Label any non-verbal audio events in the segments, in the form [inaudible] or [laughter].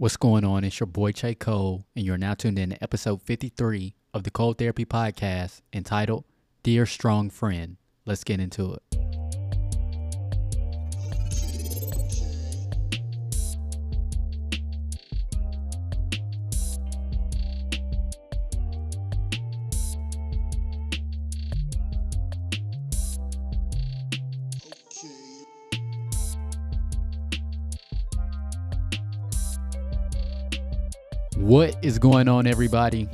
What's going on? It's your boy Chae Cole, and you're now tuned in to episode 53 of the Cole Therapy Podcast entitled Dear Strong Friend. Let's get into it. What is going on, everybody?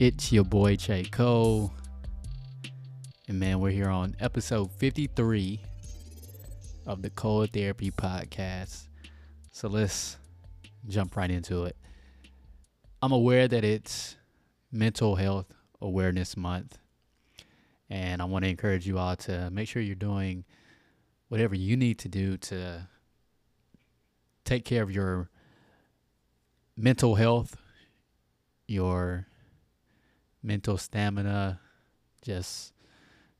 It's your boy Chae Cole. And man, we're here on episode 53 of the Cole Therapy Podcast. So let's jump right into it. I'm aware that it's Mental Health Awareness Month. And I want to encourage you all to make sure you're doing whatever you need to do to take care of your mental health, your mental stamina, just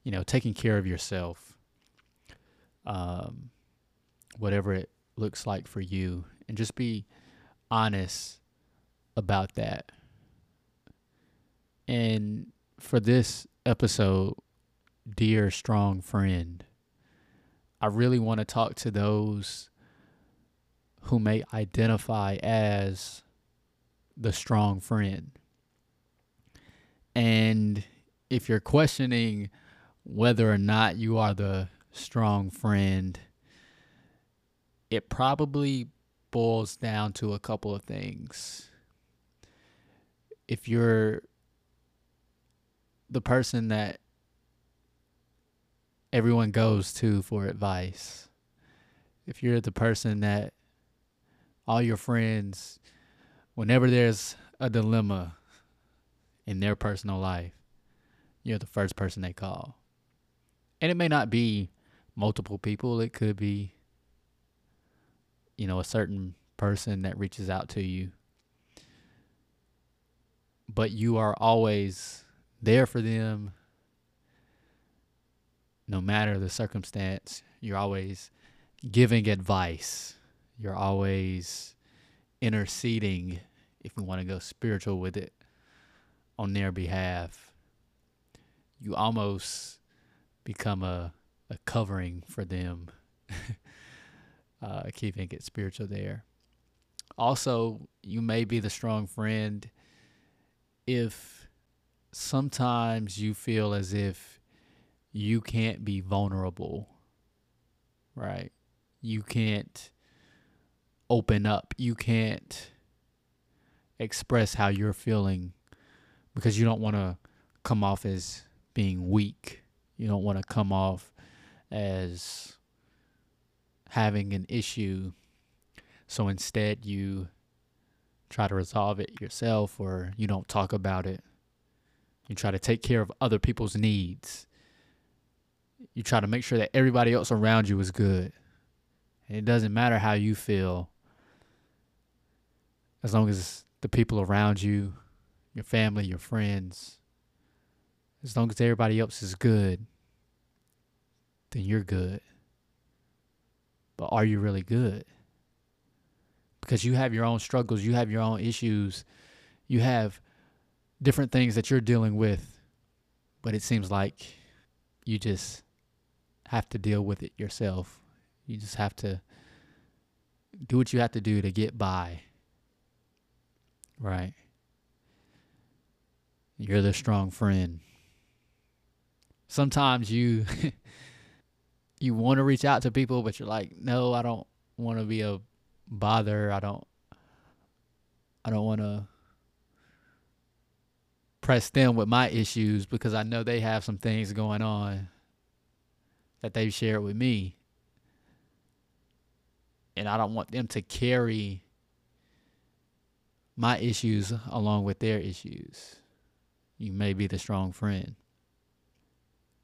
you know, taking care of yourself, um, whatever it looks like for you, and just be honest about that. And for this episode, dear strong friend, I really want to talk to those who may identify as the strong friend. And if you're questioning whether or not you are the strong friend, it probably boils down to a couple of things. If you're the person that everyone goes to for advice, if you're the person that all your friends, whenever there's a dilemma in their personal life, you're the first person they call. And it may not be multiple people, it could be, you know, a certain person that reaches out to you. But you are always there for them no matter the circumstance. You're always giving advice you're always interceding, if you want to go spiritual with it, on their behalf. You almost become a, a covering for them, [laughs] uh, keeping it spiritual there. Also, you may be the strong friend if sometimes you feel as if you can't be vulnerable, right? You can't open up. You can't express how you're feeling because you don't want to come off as being weak. You don't want to come off as having an issue. So instead, you try to resolve it yourself or you don't talk about it. You try to take care of other people's needs. You try to make sure that everybody else around you is good. And it doesn't matter how you feel as long as the people around you, your family, your friends, as long as everybody else is good, then you're good. But are you really good? Because you have your own struggles, you have your own issues, you have different things that you're dealing with, but it seems like you just have to deal with it yourself. You just have to do what you have to do to get by. Right. You're the strong friend. Sometimes you [laughs] you want to reach out to people but you're like, "No, I don't want to be a bother. I don't I don't want to press them with my issues because I know they have some things going on that they've shared with me. And I don't want them to carry my issues along with their issues. You may be the strong friend.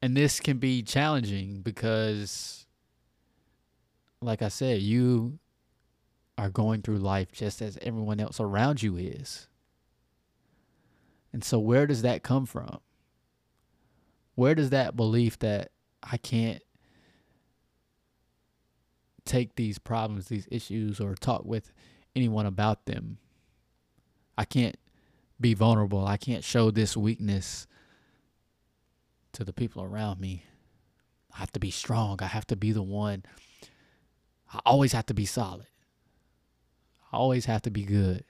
And this can be challenging because, like I said, you are going through life just as everyone else around you is. And so, where does that come from? Where does that belief that I can't take these problems, these issues, or talk with anyone about them. I can't be vulnerable. I can't show this weakness to the people around me. I have to be strong. I have to be the one. I always have to be solid. I always have to be good.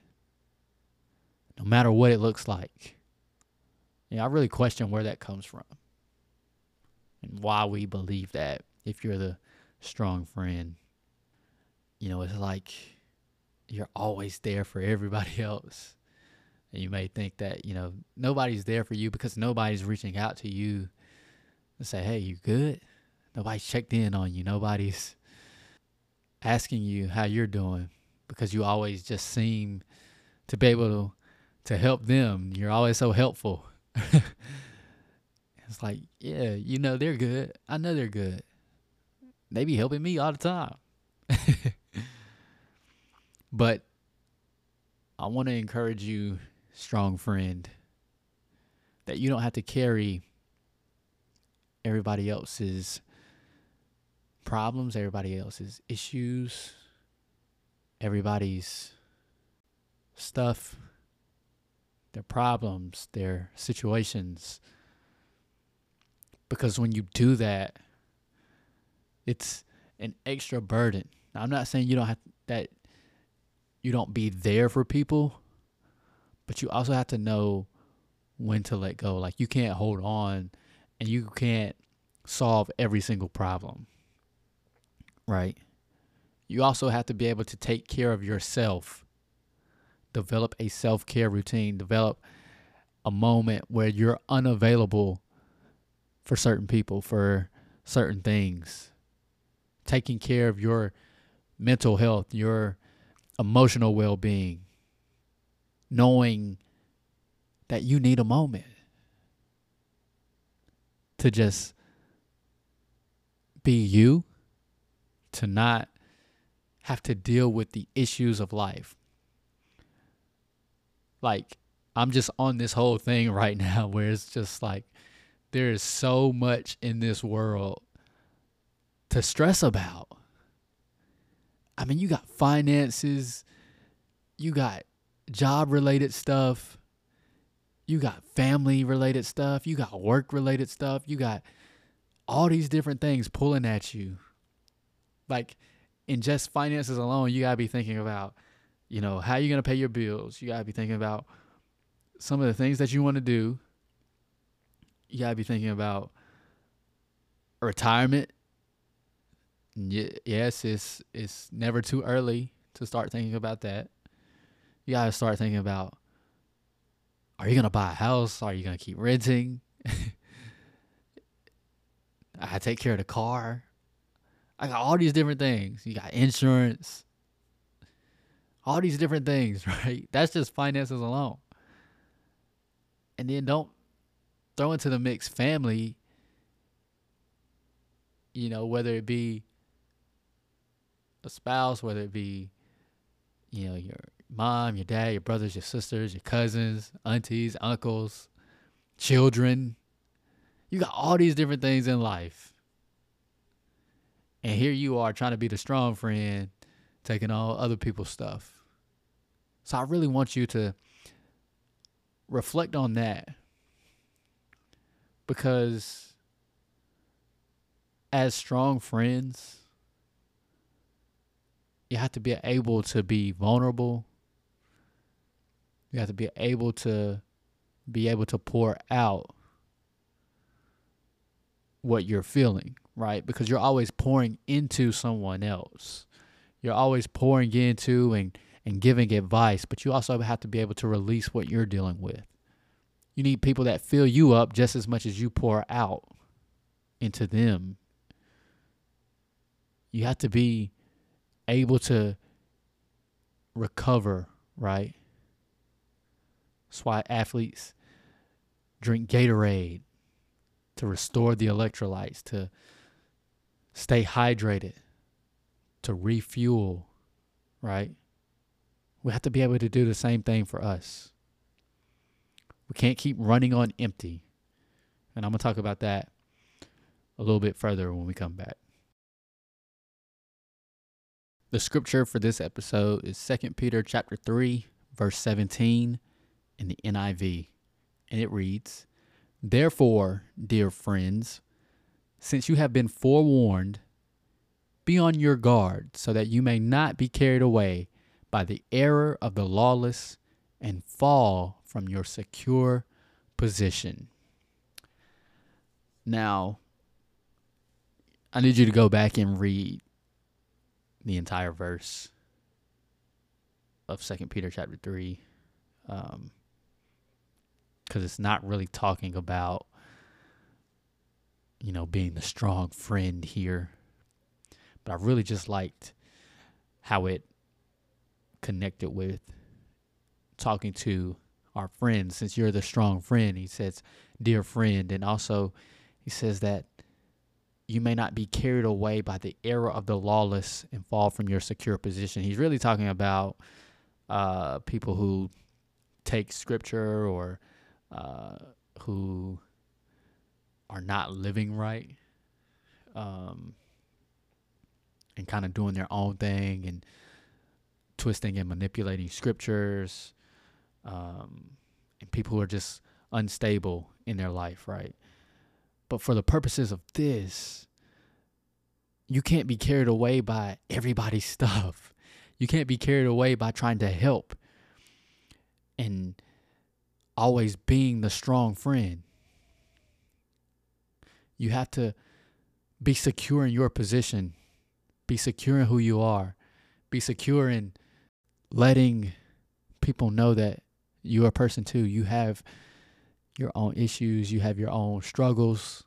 No matter what it looks like. Yeah, I really question where that comes from and why we believe that if you're the strong friend. You know, it's like you're always there for everybody [laughs] else. And you may think that, you know, nobody's there for you because nobody's reaching out to you and say, hey, you good? Nobody's checked in on you. Nobody's asking you how you're doing because you always just seem to be able to, to help them. You're always so helpful. [laughs] it's like, yeah, you know, they're good. I know they're good. They be helping me all the time. [laughs] but I want to encourage you strong friend, that you don't have to carry everybody else's problems, everybody else's issues, everybody's stuff, their problems, their situations. Because when you do that, it's an extra burden. Now, I'm not saying you don't have that you don't be there for people, but you also have to know when to let go. Like you can't hold on and you can't solve every single problem. Right? You also have to be able to take care of yourself. Develop a self-care routine, develop a moment where you're unavailable for certain people, for certain things. Taking care of your mental health, your emotional well-being, knowing that you need a moment to just be you, to not have to deal with the issues of life. Like, I'm just on this whole thing [laughs] right now where it's just like there is so much in this world to stress about. I mean, you got finances, you got job related stuff, you got family related stuff, you got work related stuff, you got all these different things pulling at you. Like in just finances alone, you got to be thinking about, you know, how you're going to pay your bills. You got to be thinking about some of the things that you want to do. You got to be thinking about retirement. Yes, it's it's never too early to start thinking about that you got to start thinking about are you to buy a house? Are you to keep renting? [laughs] I take care of the car. I got all these different things. You got insurance. All these different things, [laughs] right? That's just finances alone. And then don't throw into the mix family, you know, whether it be a spouse, whether it be, you know, your mom, your dad, your brothers, your sisters, your cousins, aunties, uncles, children. You got all these different things in life. And here you are trying to be the strong friend, taking all other people's stuff. So I really want you to reflect on that. Because as strong friends, you have to be able to be vulnerable you have to be able to be able to pour out what you're feeling, right? Because you're always pouring into someone else. You're always pouring into and, and giving advice, but you also have to be able to release what you're dealing with. You need people that fill you up just as much as you pour out into them. You have to be able to recover, right? That's why athletes drink Gatorade to restore the electrolytes, to stay hydrated, to refuel, right? We have to be able to do the same thing for us. We can't keep running on empty. And I'm going to talk about that a little bit further when we come back. The scripture for this episode is 2 Peter chapter 3, verse 17 in the NIV. And it reads, Therefore, dear friends, since you have been forewarned, be on your guard so that you may not be carried away by the error of the lawless and fall from your secure position. Now, I need you to go back and read the entire verse of Second Peter chapter three, um, because it's not really talking about you know being the strong friend here but I really just liked how it connected with talking to our friends. Since you're the strong friend, he says, dear friend. And also, he says that you may not be carried away by the error of the lawless and fall from your secure position. He's really talking about uh, people who take scripture or uh, who are not living right. Um, and kind of doing their own thing and twisting and manipulating scriptures, um, and people who are just unstable in their life, right? But for the purposes of this, you can't be carried away by everybody's [laughs] stuff. You can't be carried away by trying to help and always being the strong friend. You have to be secure in your position be secure in who you are. Be secure in letting people know that you're a person too. You have your own issues, you have your own struggles,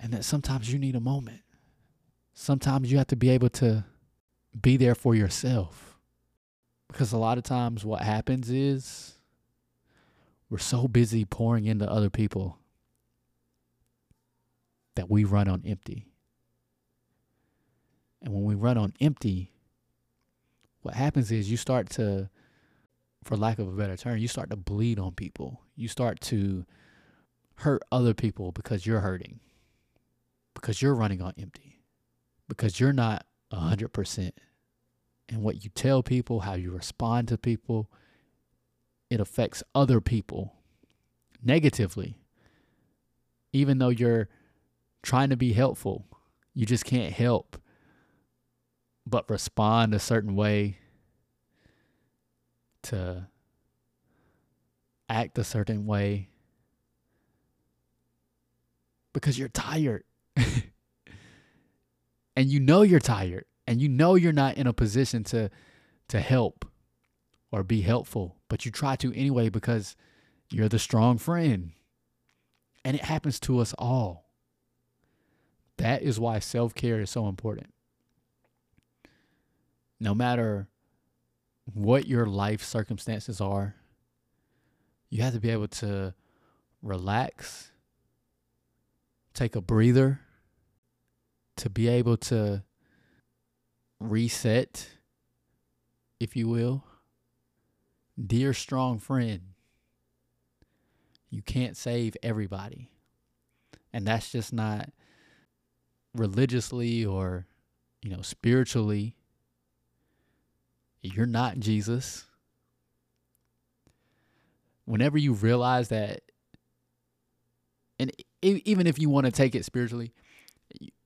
and that sometimes you need a moment. Sometimes you have to be able to be there for yourself. Because a lot of times what happens is we're so busy pouring into other people that we run on empty. And when we run on empty, what happens is you start to, for lack of a better term, you start to bleed on people. You start to hurt other people because you're hurting, because you're running on empty, because you're not 100%. And what you tell people, how you respond to people, it affects other people negatively. Even though you're trying to be helpful, you just can't help but respond a certain way to act a certain way because you're tired. [laughs] and you know you're tired and you know you're not in a position to to help or be helpful, but you try to anyway because you're the strong friend. And it happens to us all. That is why self-care is so important no matter what your life circumstances are, you have to be able to relax, take a breather, to be able to reset, if you will. Dear strong friend, you can't save everybody. And that's just not religiously or, you know, spiritually you're not Jesus. Whenever you realize that, and even if you want to take it spiritually,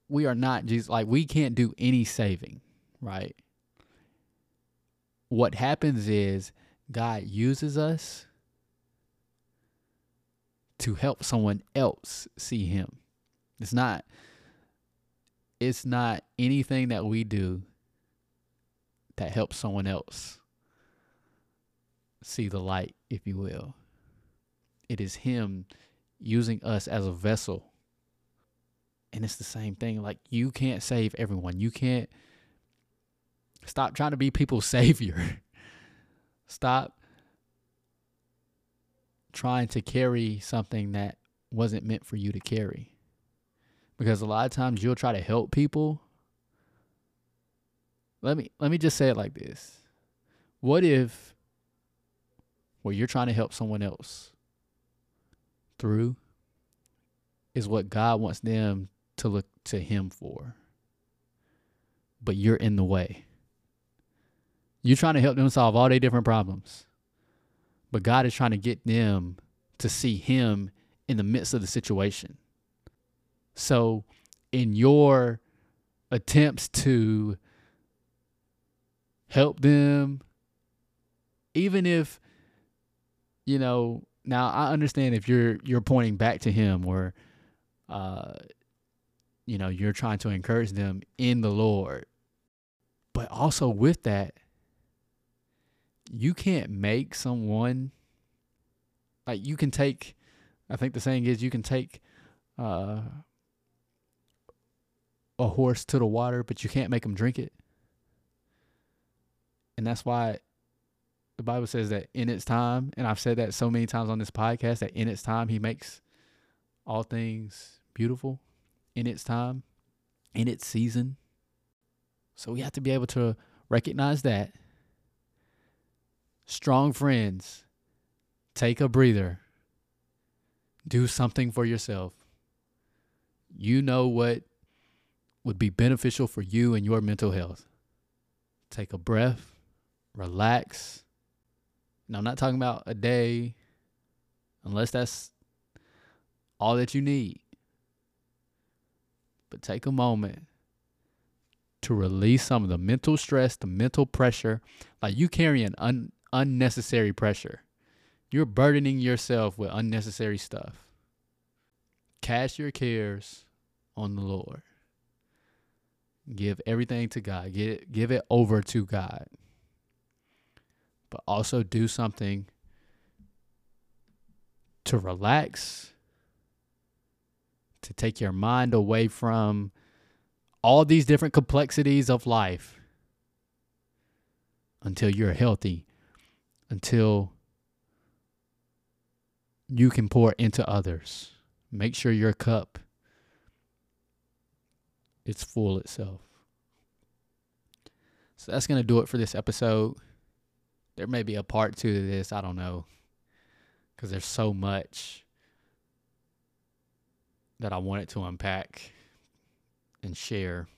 we are not Jesus. Like, we can't do any saving, right? What happens is God uses us to help someone else see him. It's not it's not anything that we do that helps someone else see the light, if you will. It is Him using us as a vessel. And it's the same thing. Like, you can't save everyone. You can't stop trying to be people's [laughs] savior. Stop trying to carry something that wasn't meant for you to carry. Because a lot of times you'll try to help people let me let me just say it like this. What if what you're trying to help someone else through is what God wants them to look to him for? but you're in the way. You're trying to help them solve all their different problems. But God is trying to get them to see Him in the midst of the situation. So, in your attempts to help them, even if, you know, now I understand if you're you're pointing back to Him or, uh, you know, you're trying to encourage them in the Lord, but also with that, you can't make someone like you can take I think the saying is you can take uh, a horse to the water, but you can't make him drink it. And that's why the Bible says that in its time, and I've said that so many times on this podcast, that in its time, He makes all things beautiful in its time, in its season. So we have to be able to recognize that. Strong friends, take a breather do something for yourself. You know what would be beneficial for you and your mental health. Take a breath, relax. And I'm not talking about a day, unless that's all that you need. But take a moment to release some of the mental stress, the mental pressure. Like you carry an un- unnecessary pressure. You're burdening yourself with unnecessary stuff. Cast your cares on the Lord. Give everything to God. Give it, give it over to God. But also do something to relax, to take your mind away from all these different complexities of life until you're healthy, until you can pour into others. Make sure your cup is full itself. So that's going to do it for this episode. There may be a part two to this. I don't know. Because there's so much that I wanted to unpack and share.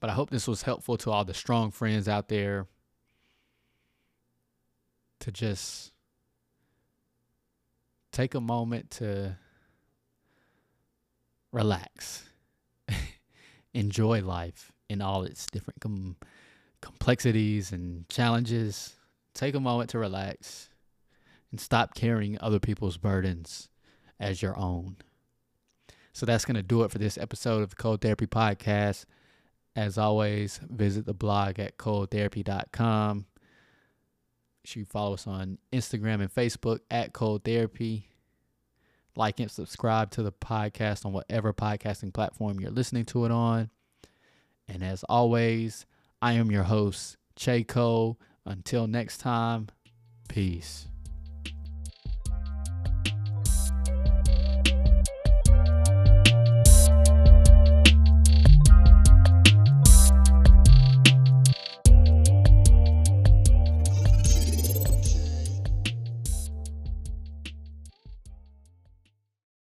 But I hope this was helpful to all the strong friends out there to just take a moment to relax, [laughs] enjoy life in all its different com- complexities and challenges. Take a moment to relax and stop carrying other people's burdens as your own. So that's going to do it for this episode of the Cole Therapy Podcast. As always, visit the blog at coletherapy.com you follow us on Instagram and Facebook at Cole Therapy. Like and subscribe to the podcast on whatever podcasting platform you're listening to it on. And as always, I am your host, Chae Cole. Until next time, peace.